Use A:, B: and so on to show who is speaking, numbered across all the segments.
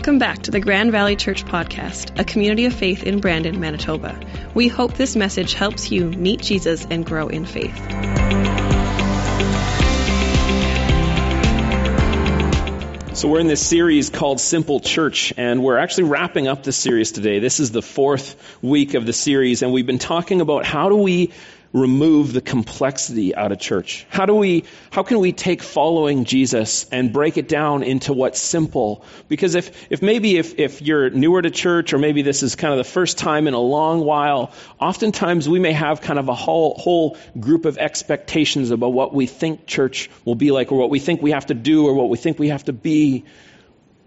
A: Welcome back to the Grand Valley Church Podcast, a community of faith in Brandon, Manitoba. We hope this message helps you meet Jesus and grow in faith.
B: So, we're in this series called Simple Church, and we're actually wrapping up the series today. This is the fourth week of the series, and we've been talking about how do we remove the complexity out of church? How do we, how can we take following Jesus and break it down into what's simple? Because if, if maybe if, if you're newer to church or maybe this is kind of the first time in a long while, oftentimes we may have kind of a whole, whole group of expectations about what we think church will be like or what we think we have to do or what we think we have to be.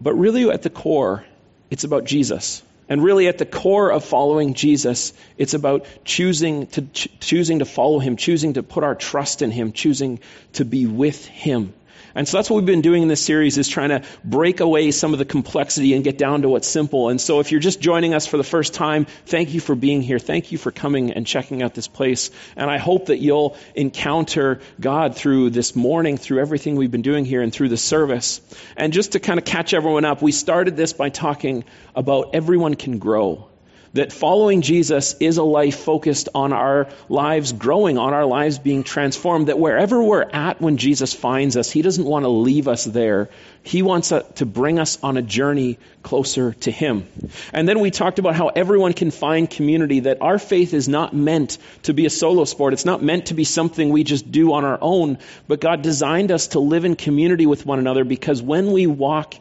B: But really at the core, it's about Jesus. And really, at the core of following Jesus, it's about choosing to, ch- choosing to follow Him, choosing to put our trust in Him, choosing to be with Him. And so that's what we've been doing in this series is trying to break away some of the complexity and get down to what's simple. And so if you're just joining us for the first time, thank you for being here. Thank you for coming and checking out this place. And I hope that you'll encounter God through this morning, through everything we've been doing here and through the service. And just to kind of catch everyone up, we started this by talking about everyone can grow that following Jesus is a life focused on our lives growing, on our lives being transformed, that wherever we're at when Jesus finds us, He doesn't want to leave us there. He wants to bring us on a journey closer to Him. And then we talked about how everyone can find community, that our faith is not meant to be a solo sport. It's not meant to be something we just do on our own, but God designed us to live in community with one another because when we walk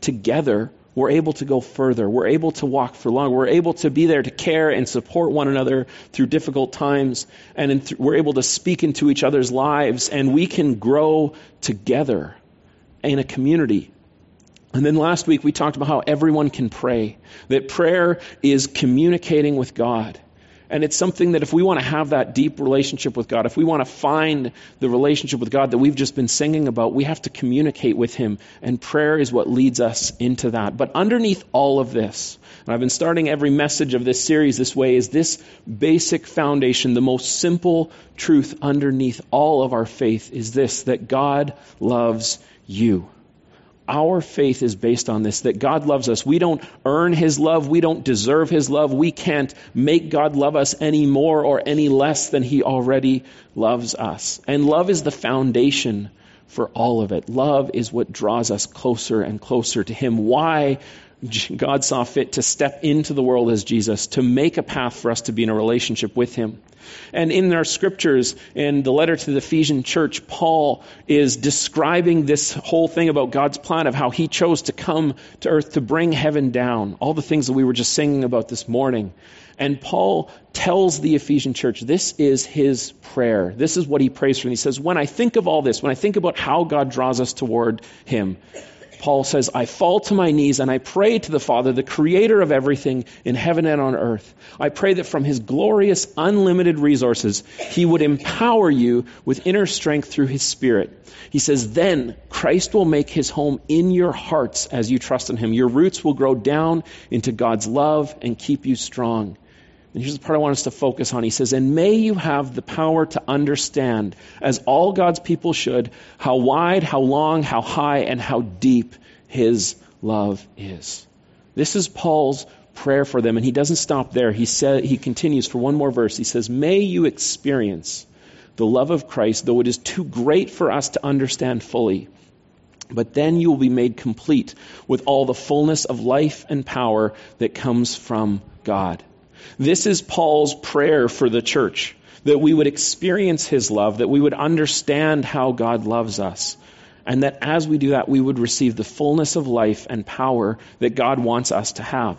B: together, we're able to go further. We're able to walk for long. We're able to be there to care and support one another through difficult times. And th- we're able to speak into each other's lives. And we can grow together in a community. And then last week we talked about how everyone can pray. That prayer is communicating with God. And it's something that if we want to have that deep relationship with God, if we want to find the relationship with God that we've just been singing about, we have to communicate with Him. And prayer is what leads us into that. But underneath all of this, and I've been starting every message of this series this way, is this basic foundation, the most simple truth underneath all of our faith is this that God loves you. Our faith is based on this that God loves us. We don't earn His love. We don't deserve His love. We can't make God love us any more or any less than He already loves us. And love is the foundation for all of it. Love is what draws us closer and closer to Him. Why God saw fit to step into the world as Jesus, to make a path for us to be in a relationship with Him. And in our scriptures, in the letter to the Ephesian church, Paul is describing this whole thing about God's plan of how He chose to come to earth to bring heaven down. All the things that we were just singing about this morning. And Paul tells the Ephesian church this is his prayer. This is what he prays for. And he says, When I think of all this, when I think about how God draws us toward Him, Paul says, I fall to my knees and I pray to the Father, the creator of everything in heaven and on earth. I pray that from his glorious, unlimited resources, he would empower you with inner strength through his Spirit. He says, then Christ will make his home in your hearts as you trust in him. Your roots will grow down into God's love and keep you strong. And here's the part I want us to focus on. He says, And may you have the power to understand, as all God's people should, how wide, how long, how high, and how deep his love is. This is Paul's prayer for them, and he doesn't stop there. He said he continues for one more verse. He says, May you experience the love of Christ, though it is too great for us to understand fully. But then you will be made complete with all the fullness of life and power that comes from God. This is Paul's prayer for the church that we would experience his love, that we would understand how God loves us, and that as we do that, we would receive the fullness of life and power that God wants us to have.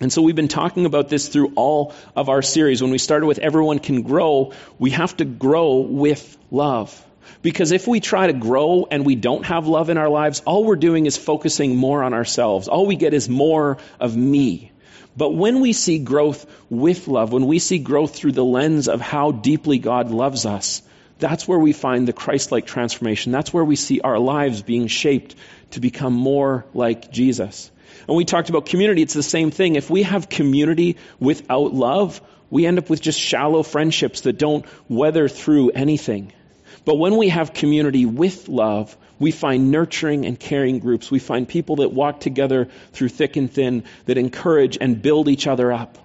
B: And so we've been talking about this through all of our series. When we started with Everyone Can Grow, we have to grow with love. Because if we try to grow and we don't have love in our lives, all we're doing is focusing more on ourselves. All we get is more of me. But when we see growth with love, when we see growth through the lens of how deeply God loves us, that's where we find the Christ like transformation. That's where we see our lives being shaped to become more like Jesus. And we talked about community. It's the same thing. If we have community without love, we end up with just shallow friendships that don't weather through anything. But when we have community with love, we find nurturing and caring groups. We find people that walk together through thick and thin, that encourage and build each other up.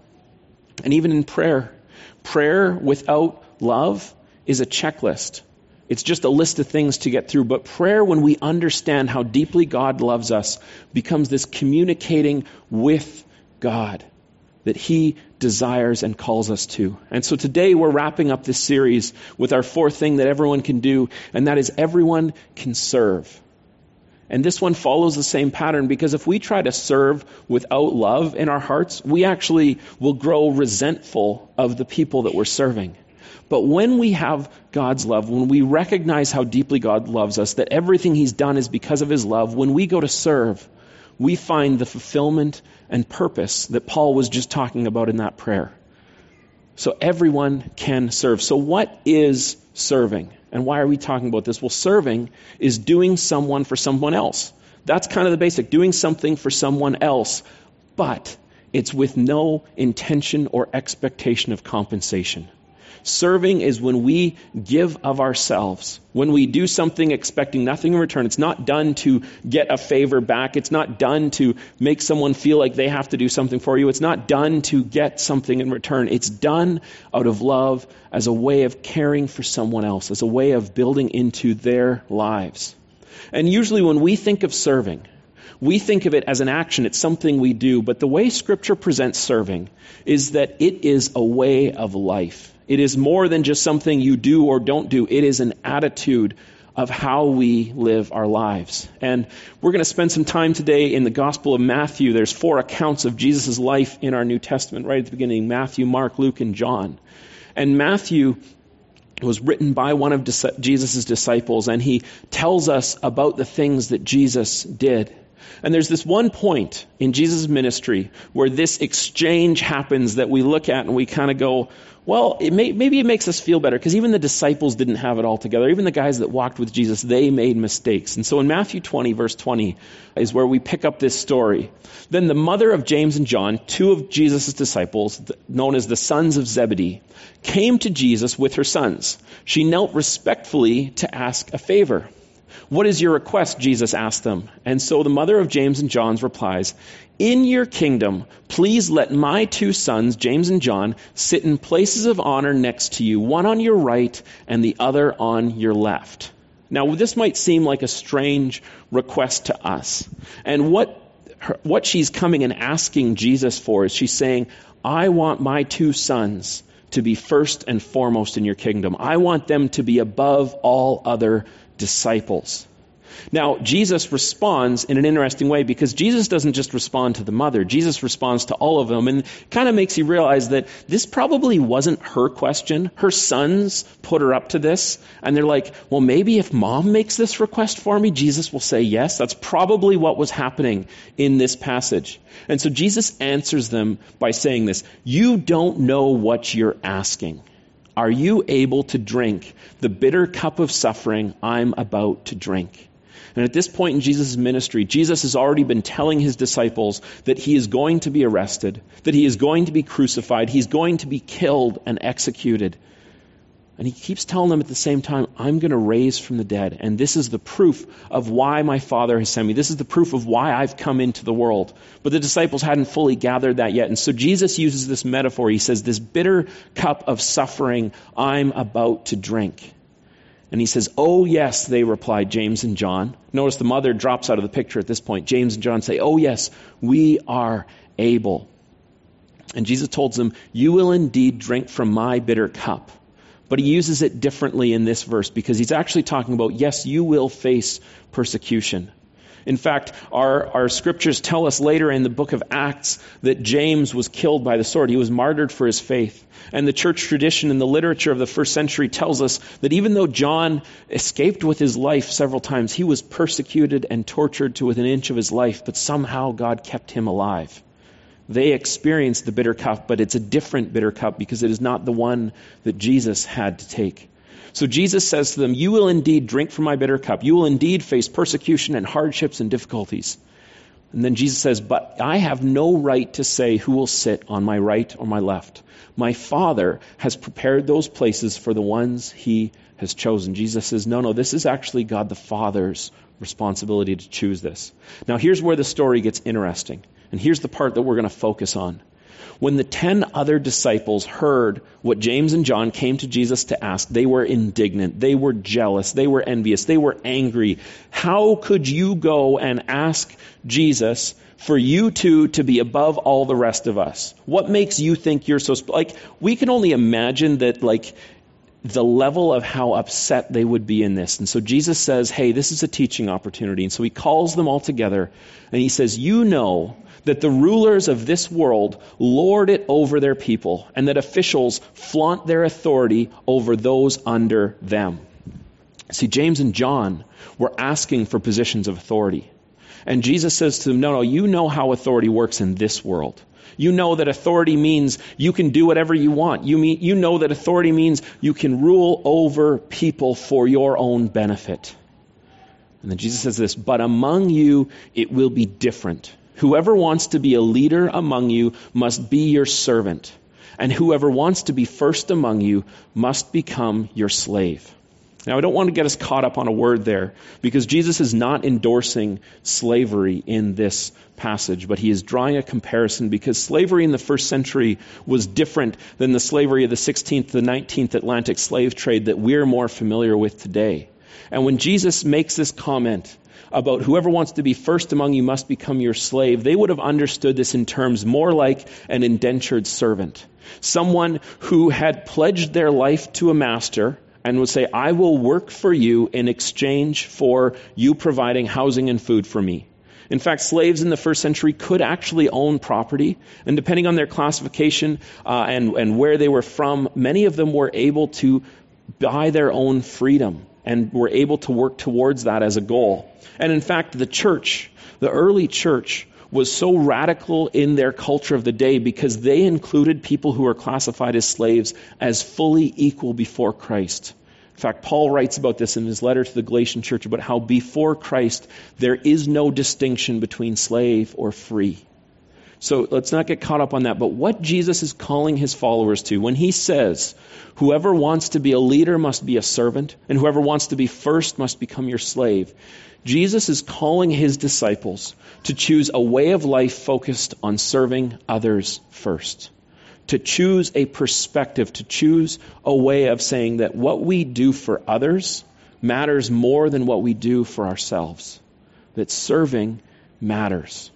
B: And even in prayer, prayer without love is a checklist. It's just a list of things to get through. But prayer, when we understand how deeply God loves us, becomes this communicating with God that He desires and calls us to. And so today we're wrapping up this series with our fourth thing that everyone can do, and that is everyone can serve. And this one follows the same pattern because if we try to serve without love in our hearts, we actually will grow resentful of the people that we're serving. But when we have God's love, when we recognize how deeply God loves us, that everything He's done is because of His love, when we go to serve, we find the fulfillment and purpose that Paul was just talking about in that prayer. So everyone can serve. So, what is serving? And why are we talking about this? Well, serving is doing someone for someone else. That's kind of the basic doing something for someone else, but it's with no intention or expectation of compensation. Serving is when we give of ourselves, when we do something expecting nothing in return. It's not done to get a favor back. It's not done to make someone feel like they have to do something for you. It's not done to get something in return. It's done out of love as a way of caring for someone else, as a way of building into their lives. And usually when we think of serving, we think of it as an action. It's something we do. But the way Scripture presents serving is that it is a way of life. It is more than just something you do or don't do. It is an attitude of how we live our lives. And we're going to spend some time today in the Gospel of Matthew. There's four accounts of Jesus' life in our New Testament right at the beginning Matthew, Mark, Luke, and John. And Matthew was written by one of Jesus' disciples, and he tells us about the things that Jesus did. And there's this one point in Jesus' ministry where this exchange happens that we look at and we kind of go, well, it may, maybe it makes us feel better because even the disciples didn't have it all together. Even the guys that walked with Jesus, they made mistakes. And so in Matthew 20, verse 20, is where we pick up this story. Then the mother of James and John, two of Jesus' disciples, known as the sons of Zebedee, came to Jesus with her sons. She knelt respectfully to ask a favor. What is your request? Jesus asked them. And so the mother of James and John's replies, In your kingdom, please let my two sons, James and John, sit in places of honor next to you, one on your right and the other on your left. Now, this might seem like a strange request to us. And what, her, what she's coming and asking Jesus for is she's saying, I want my two sons to be first and foremost in your kingdom. I want them to be above all other disciples. Now, Jesus responds in an interesting way because Jesus doesn't just respond to the mother, Jesus responds to all of them and kind of makes you realize that this probably wasn't her question. Her sons put her up to this, and they're like, well, maybe if mom makes this request for me, Jesus will say yes. That's probably what was happening in this passage. And so Jesus answers them by saying this You don't know what you're asking. Are you able to drink the bitter cup of suffering I'm about to drink? And at this point in Jesus' ministry, Jesus has already been telling his disciples that he is going to be arrested, that he is going to be crucified, he's going to be killed and executed. And he keeps telling them at the same time, I'm going to raise from the dead. And this is the proof of why my Father has sent me. This is the proof of why I've come into the world. But the disciples hadn't fully gathered that yet. And so Jesus uses this metaphor. He says, This bitter cup of suffering I'm about to drink. And he says, Oh, yes, they replied, James and John. Notice the mother drops out of the picture at this point. James and John say, Oh, yes, we are able. And Jesus told them, You will indeed drink from my bitter cup but he uses it differently in this verse because he's actually talking about, yes, you will face persecution. In fact, our, our scriptures tell us later in the book of Acts that James was killed by the sword. He was martyred for his faith. And the church tradition and the literature of the first century tells us that even though John escaped with his life several times, he was persecuted and tortured to within an inch of his life, but somehow God kept him alive. They experience the bitter cup, but it's a different bitter cup because it is not the one that Jesus had to take. So Jesus says to them, You will indeed drink from my bitter cup. You will indeed face persecution and hardships and difficulties. And then Jesus says, But I have no right to say who will sit on my right or my left. My Father has prepared those places for the ones he has chosen. Jesus says, No, no, this is actually God the Father's responsibility to choose this. Now, here's where the story gets interesting. And here's the part that we're going to focus on. When the ten other disciples heard what James and John came to Jesus to ask, they were indignant. They were jealous. They were envious. They were angry. How could you go and ask Jesus for you two to be above all the rest of us? What makes you think you're so, sp-? like, we can only imagine that, like, the level of how upset they would be in this. And so Jesus says, Hey, this is a teaching opportunity. And so he calls them all together and he says, You know that the rulers of this world lord it over their people and that officials flaunt their authority over those under them. See, James and John were asking for positions of authority. And Jesus says to them, No, no, you know how authority works in this world. You know that authority means you can do whatever you want. You, mean, you know that authority means you can rule over people for your own benefit. And then Jesus says this, but among you it will be different. Whoever wants to be a leader among you must be your servant. And whoever wants to be first among you must become your slave. Now, I don't want to get us caught up on a word there because Jesus is not endorsing slavery in this passage, but he is drawing a comparison because slavery in the first century was different than the slavery of the 16th to the 19th Atlantic slave trade that we're more familiar with today. And when Jesus makes this comment about whoever wants to be first among you must become your slave, they would have understood this in terms more like an indentured servant. Someone who had pledged their life to a master and would say, I will work for you in exchange for you providing housing and food for me. In fact, slaves in the first century could actually own property, and depending on their classification uh, and, and where they were from, many of them were able to buy their own freedom and were able to work towards that as a goal. And in fact, the church, the early church, was so radical in their culture of the day because they included people who were classified as slaves as fully equal before Christ. In fact, Paul writes about this in his letter to the Galatian church about how before Christ there is no distinction between slave or free. So let's not get caught up on that. But what Jesus is calling his followers to when he says, Whoever wants to be a leader must be a servant, and whoever wants to be first must become your slave. Jesus is calling his disciples to choose a way of life focused on serving others first. To choose a perspective, to choose a way of saying that what we do for others matters more than what we do for ourselves. That serving matters.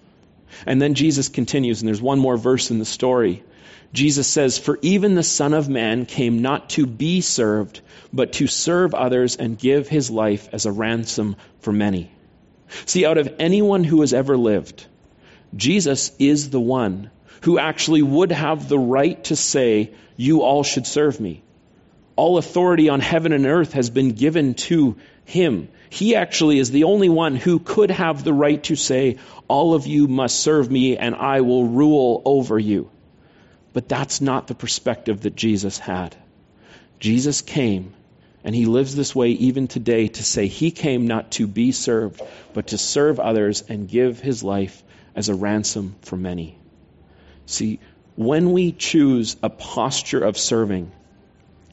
B: And then Jesus continues, and there's one more verse in the story. Jesus says, For even the Son of Man came not to be served, but to serve others and give his life as a ransom for many. See, out of anyone who has ever lived, Jesus is the one who actually would have the right to say, You all should serve me. All authority on heaven and earth has been given to him. He actually is the only one who could have the right to say, All of you must serve me and I will rule over you. But that's not the perspective that Jesus had. Jesus came and he lives this way even today to say he came not to be served, but to serve others and give his life as a ransom for many. See, when we choose a posture of serving,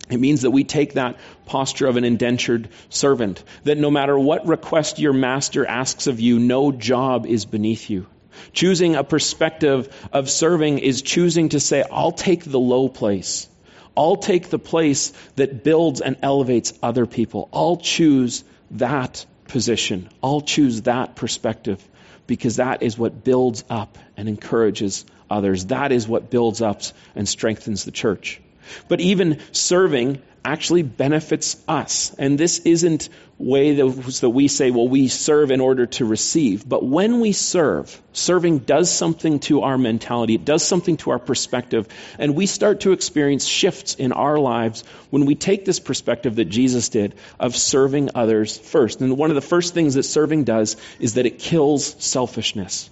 B: it means that we take that posture of an indentured servant, that no matter what request your master asks of you, no job is beneath you. Choosing a perspective of serving is choosing to say, I'll take the low place. I'll take the place that builds and elevates other people. I'll choose that position. I'll choose that perspective because that is what builds up and encourages others. That is what builds up and strengthens the church. But even serving actually benefits us. And this isn't way that we say, well, we serve in order to receive. But when we serve, serving does something to our mentality. It does something to our perspective. And we start to experience shifts in our lives when we take this perspective that Jesus did of serving others first. And one of the first things that serving does is that it kills selfishness.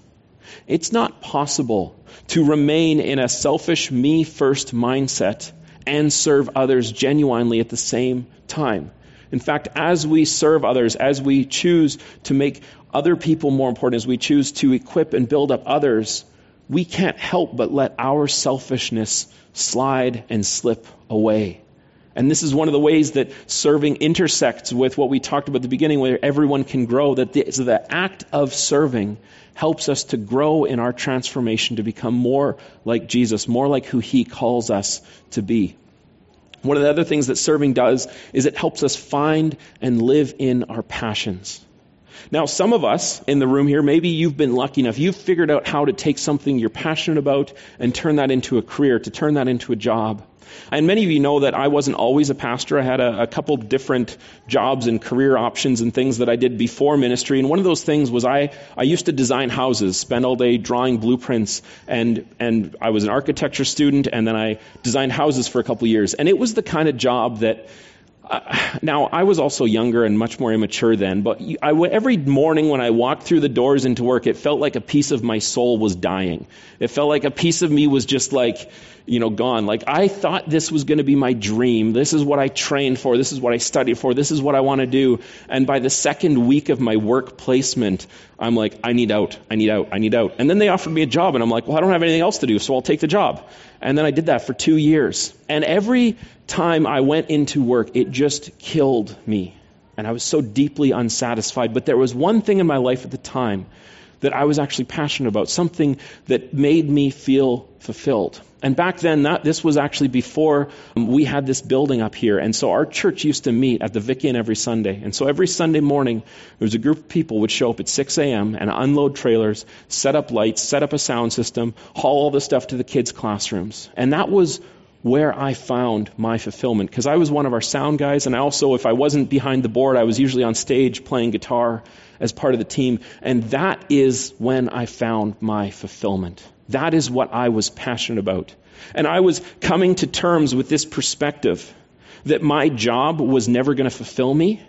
B: It's not possible to remain in a selfish, me first mindset and serve others genuinely at the same time. In fact, as we serve others, as we choose to make other people more important, as we choose to equip and build up others, we can't help but let our selfishness slide and slip away. And this is one of the ways that serving intersects with what we talked about at the beginning, where everyone can grow. That the, so the act of serving helps us to grow in our transformation to become more like Jesus, more like who He calls us to be. One of the other things that serving does is it helps us find and live in our passions. Now, some of us in the room here, maybe you've been lucky enough, you've figured out how to take something you're passionate about and turn that into a career, to turn that into a job. And many of you know that I wasn't always a pastor. I had a, a, couple different jobs and career options and things that I did before ministry. And one of those things was I, I used to design houses, spend all day drawing blueprints, and, and I was an architecture student, and then I designed houses for a couple years. And it was the kind of job that uh, now, I was also younger and much more immature then, but I, every morning when I walked through the doors into work, it felt like a piece of my soul was dying. It felt like a piece of me was just like, you know, gone. Like I thought this was going to be my dream. This is what I trained for. This is what I studied for. This is what I want to do. And by the second week of my work placement, I'm like, I need out. I need out. I need out. And then they offered me a job and I'm like, well, I don't have anything else to do, so I'll take the job. And then I did that for two years. And every time I went into work, it just killed me. And I was so deeply unsatisfied. But there was one thing in my life at the time that I was actually passionate about, something that made me feel fulfilled. And back then, that, this was actually before um, we had this building up here. And so our church used to meet at the Vic Inn every Sunday. And so every Sunday morning, there was a group of people would show up at 6 a.m. and unload trailers, set up lights, set up a sound system, haul all the stuff to the kids' classrooms. And that was where I found my fulfillment. Because I was one of our sound guys, and I also, if I wasn't behind the board, I was usually on stage playing guitar as part of the team. And that is when I found my fulfillment. That is what I was passionate about. And I was coming to terms with this perspective that my job was never going to fulfill me,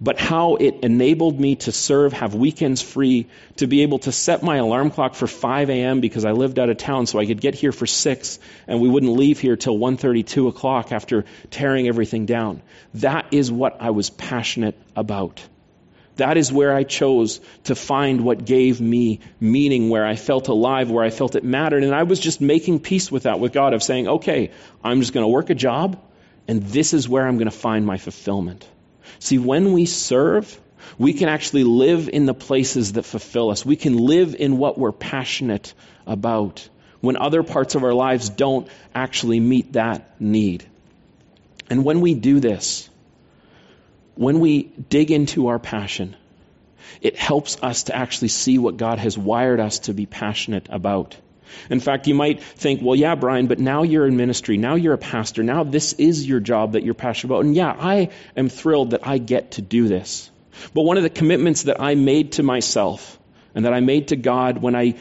B: but how it enabled me to serve, have weekends free, to be able to set my alarm clock for 5 a.m. because I lived out of town so I could get here for 6 and we wouldn't leave here till 1.30, 2 o'clock after tearing everything down. That is what I was passionate about. That is where I chose to find what gave me meaning, where I felt alive, where I felt it mattered. And I was just making peace with that with God, of saying, okay, I'm just going to work a job, and this is where I'm going to find my fulfillment. See, when we serve, we can actually live in the places that fulfill us. We can live in what we're passionate about when other parts of our lives don't actually meet that need. And when we do this, when we dig into our passion, it helps us to actually see what God has wired us to be passionate about. In fact, you might think, well, yeah, Brian, but now you're in ministry. Now you're a pastor. Now this is your job that you're passionate about. And yeah, I am thrilled that I get to do this. But one of the commitments that I made to myself and that I made to God when I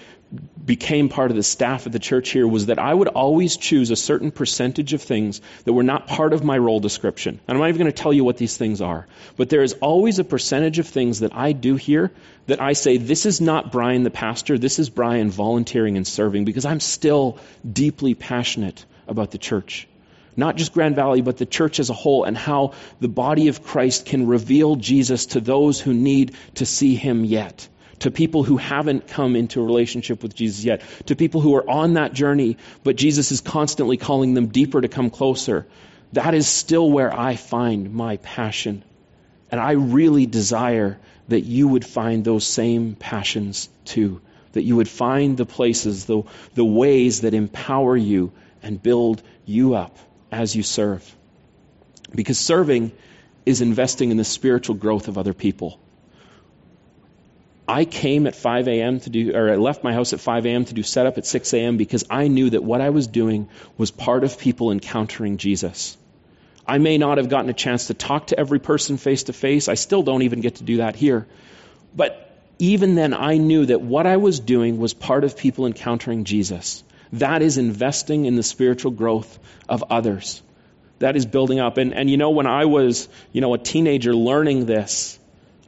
B: became part of the staff of the church here was that I would always choose a certain percentage of things that were not part of my role description. And I'm not even going to tell you what these things are. But there is always a percentage of things that I do here that I say, this is not Brian the pastor, this is Brian volunteering and serving because I'm still deeply passionate about the church. Not just Grand Valley, but the church as a whole and how the body of Christ can reveal Jesus to those who need to see him yet to people who haven't come into a relationship with Jesus yet, to people who are on that journey, but Jesus is constantly calling them deeper to come closer. That is still where I find my passion. And I really desire that you would find those same passions too. That you would find the places, the, the ways that empower you and build you up as you serve. Because serving is investing in the spiritual growth of other people. I came at 5 a.m. to do, or I left my house at 5 a.m. to do setup at 6 a.m. because I knew that what I was doing was part of people encountering Jesus. I may not have gotten a chance to talk to every person face to face. I still don't even get to do that here. But even then, I knew that what I was doing was part of people encountering Jesus. That is investing in the spiritual growth of others. That is building up. And, and you know, when I was, you know, a teenager learning this,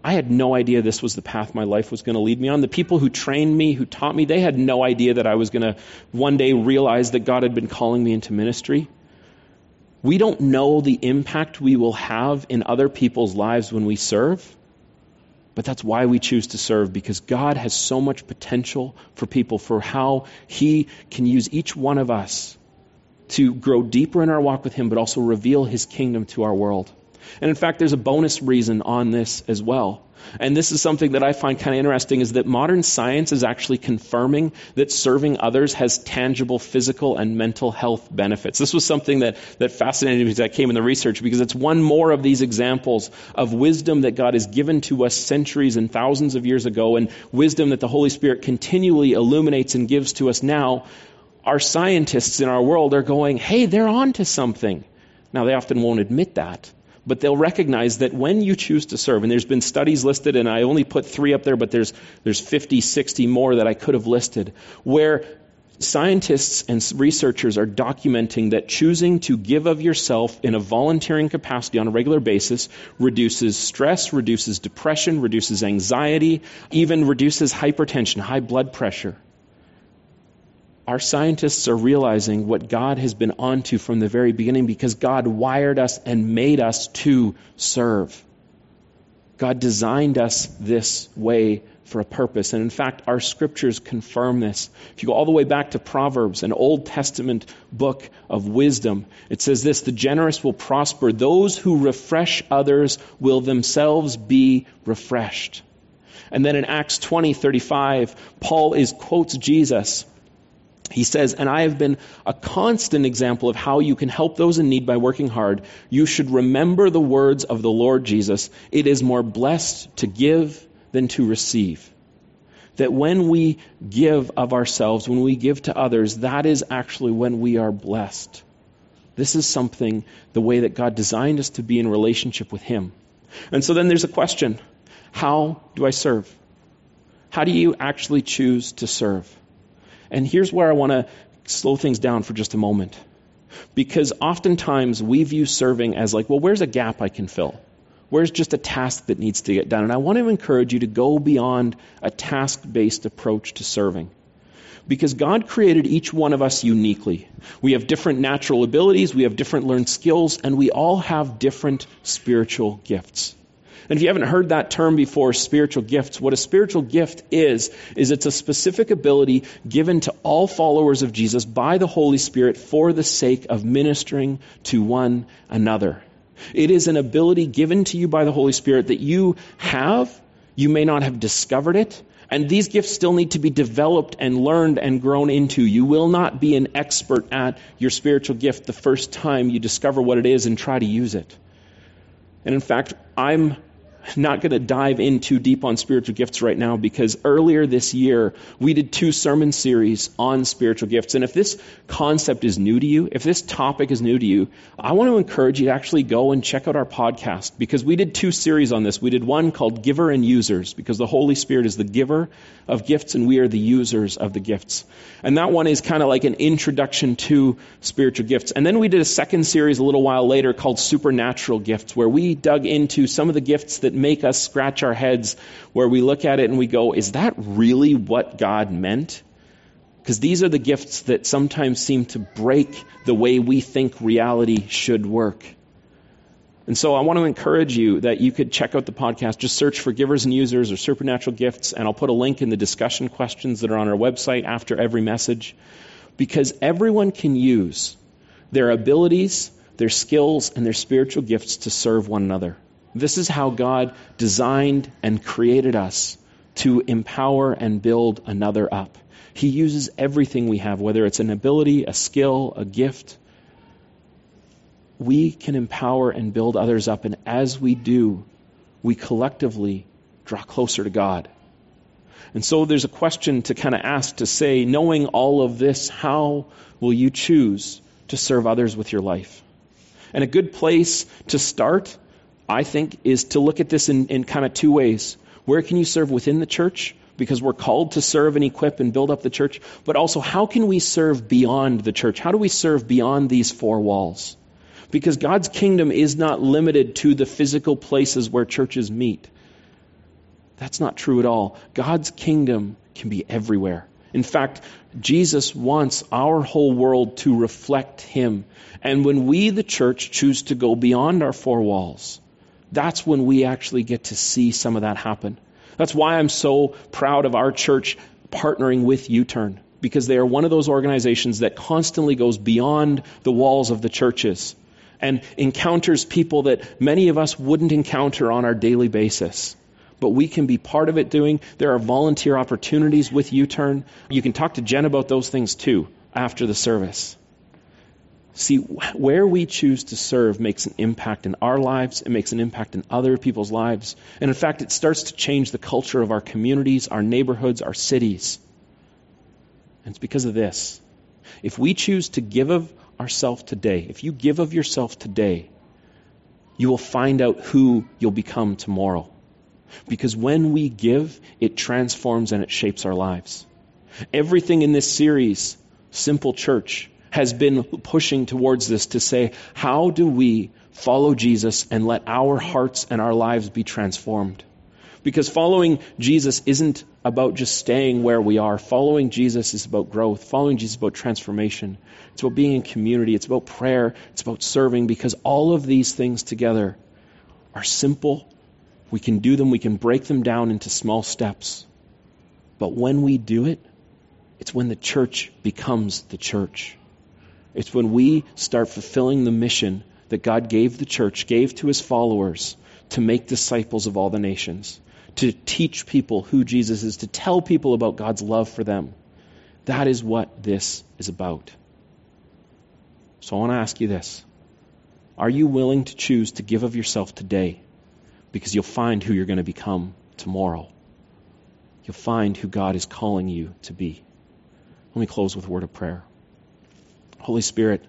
B: I had no idea this was the path my life was going to lead me on. The people who trained me, who taught me, they had no idea that I was going to one day realize that God had been calling me into ministry. We don't know the impact we will have in other people's lives when we serve, but that's why we choose to serve because God has so much potential for people, for how He can use each one of us to grow deeper in our walk with Him, but also reveal His kingdom to our world. And in fact, there's a bonus reason on this as well. And this is something that I find kind of interesting is that modern science is actually confirming that serving others has tangible physical and mental health benefits. This was something that, that fascinated me as I came in the research because it's one more of these examples of wisdom that God has given to us centuries and thousands of years ago and wisdom that the Holy Spirit continually illuminates and gives to us now. Our scientists in our world are going, hey, they're on to something. Now, they often won't admit that but they'll recognize that when you choose to serve, and there's been studies listed, and I only put three up there, but there's, there's 50, 60 more that I could have listed, where scientists and researchers are documenting that choosing to give of yourself in a volunteering capacity on a regular basis reduces stress, reduces depression, reduces anxiety, even reduces hypertension, high blood pressure our scientists are realizing what God has been onto from the very beginning because God wired us and made us to serve. God designed us this way for a purpose. And in fact, our scriptures confirm this. If you go all the way back to Proverbs, an Old Testament book of wisdom, it says this The generous will prosper. Those who refresh others will themselves be refreshed. And then in Acts 20 35, Paul is quotes Jesus he says, and I have been a constant example of how you can help those in need by working hard. You should remember the words of the Lord Jesus. It is more blessed to give than to receive. That when we give of ourselves, when we give to others, that is actually when we are blessed. This is something, the way that God designed us to be in relationship with Him. And so then there's a question How do I serve? How do you actually choose to serve? And here's where I want to slow things down for just a moment. Because oftentimes we view serving as like, well, where's a gap I can fill? Where's just a task that needs to get done? And I want to encourage you to go beyond a task based approach to serving. Because God created each one of us uniquely. We have different natural abilities, we have different learned skills, and we all have different spiritual gifts. And if you haven't heard that term before, spiritual gifts, what a spiritual gift is, is it's a specific ability given to all followers of Jesus by the Holy Spirit for the sake of ministering to one another. It is an ability given to you by the Holy Spirit that you have. You may not have discovered it. And these gifts still need to be developed and learned and grown into. You will not be an expert at your spiritual gift the first time you discover what it is and try to use it. And in fact, I'm not going to dive in too deep on spiritual gifts right now because earlier this year we did two sermon series on spiritual gifts. And if this concept is new to you, if this topic is new to you, I want to encourage you to actually go and check out our podcast because we did two series on this. We did one called Giver and Users because the Holy Spirit is the giver of gifts and we are the users of the gifts. And that one is kind of like an introduction to spiritual gifts. And then we did a second series a little while later called Supernatural Gifts where we dug into some of the gifts that that make us scratch our heads where we look at it and we go, is that really what God meant? Because these are the gifts that sometimes seem to break the way we think reality should work. And so I want to encourage you that you could check out the podcast. Just search for givers and users or supernatural gifts, and I'll put a link in the discussion questions that are on our website after every message. Because everyone can use their abilities, their skills, and their spiritual gifts to serve one another. This is how God designed and created us to empower and build another up. He uses everything we have, whether it's an ability, a skill, a gift. We can empower and build others up, and as we do, we collectively draw closer to God. And so there's a question to kind of ask to say, knowing all of this, how will you choose to serve others with your life? And a good place to start I think, is to look at this in, in kind of two ways. Where can you serve within the church? Because we're called to serve and equip and build up the church. But also, how can we serve beyond the church? How do we serve beyond these four walls? Because God's kingdom is not limited to the physical places where churches meet. That's not true at all. God's kingdom can be everywhere. In fact, Jesus wants our whole world to reflect Him. And when we, the church, choose to go beyond our four walls, that's when we actually get to see some of that happen. That's why I'm so proud of our church partnering with U Turn, because they are one of those organizations that constantly goes beyond the walls of the churches and encounters people that many of us wouldn't encounter on our daily basis. But we can be part of it doing. There are volunteer opportunities with U Turn. You can talk to Jen about those things too after the service. See, where we choose to serve makes an impact in our lives, it makes an impact in other people's lives. And in fact, it starts to change the culture of our communities, our neighborhoods, our cities. And it's because of this. If we choose to give of ourselves today, if you give of yourself today, you will find out who you'll become tomorrow. Because when we give, it transforms and it shapes our lives. Everything in this series, Simple Church, has been pushing towards this to say, how do we follow Jesus and let our hearts and our lives be transformed? Because following Jesus isn't about just staying where we are. Following Jesus is about growth. Following Jesus is about transformation. It's about being in community. It's about prayer. It's about serving because all of these things together are simple. We can do them. We can break them down into small steps. But when we do it, it's when the church becomes the church. It's when we start fulfilling the mission that God gave the church, gave to his followers to make disciples of all the nations, to teach people who Jesus is, to tell people about God's love for them. That is what this is about. So I want to ask you this Are you willing to choose to give of yourself today? Because you'll find who you're going to become tomorrow. You'll find who God is calling you to be. Let me close with a word of prayer. Holy Spirit,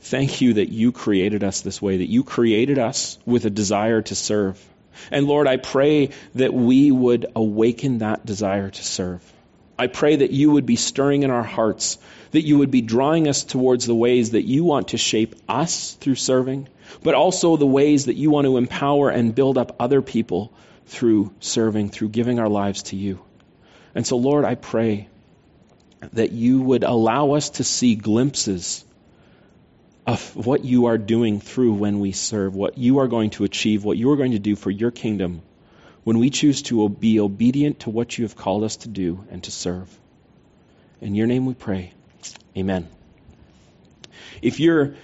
B: thank you that you created us this way, that you created us with a desire to serve. And Lord, I pray that we would awaken that desire to serve. I pray that you would be stirring in our hearts, that you would be drawing us towards the ways that you want to shape us through serving, but also the ways that you want to empower and build up other people through serving, through giving our lives to you. And so, Lord, I pray that you would allow us to see glimpses of what you are doing through when we serve, what you are going to achieve, what you are going to do for your kingdom when we choose to be obedient to what you have called us to do and to serve. In your name we pray. Amen. If you're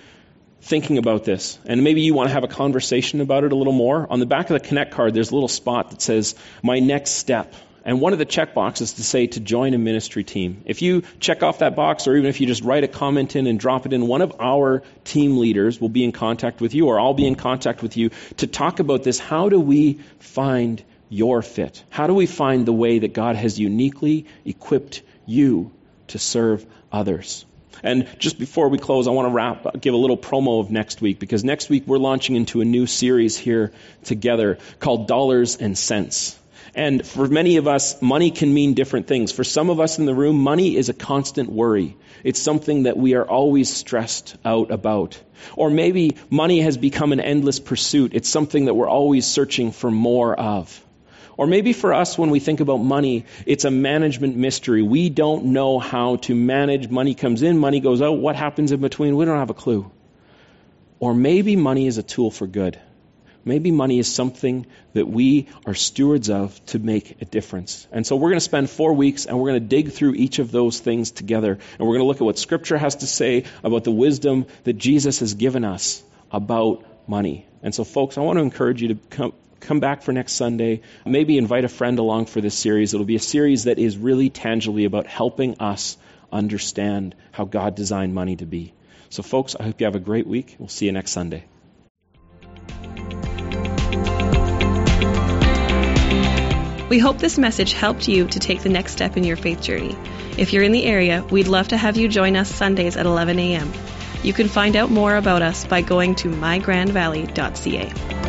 B: thinking about this, and maybe you want to have a conversation about it a little more, on the back of the Connect card, there's a little spot that says, My next step. And one of the check boxes to say to join a ministry team. If you check off that box, or even if you just write a comment in and drop it in, one of our team leaders will be in contact with you, or I'll be in contact with you to talk about this. How do we find your fit? How do we find the way that God has uniquely equipped you to serve others? And just before we close, I want to wrap, give a little promo of next week because next week we're launching into a new series here together called Dollars and Cents. And for many of us, money can mean different things. For some of us in the room, money is a constant worry. It's something that we are always stressed out about. Or maybe money has become an endless pursuit. It's something that we're always searching for more of. Or maybe for us, when we think about money, it's a management mystery. We don't know how to manage. Money comes in, money goes out. What happens in between? We don't have a clue. Or maybe money is a tool for good. Maybe money is something that we are stewards of to make a difference. And so we're going to spend four weeks and we're going to dig through each of those things together. And we're going to look at what Scripture has to say about the wisdom that Jesus has given us about money. And so, folks, I want to encourage you to come, come back for next Sunday. Maybe invite a friend along for this series. It'll be a series that is really tangibly about helping us understand how God designed money to be. So, folks, I hope you have a great week. We'll see you next Sunday.
A: We hope this message helped you to take the next step in your faith journey. If you're in the area, we'd love to have you join us Sundays at 11 a.m. You can find out more about us by going to mygrandvalley.ca.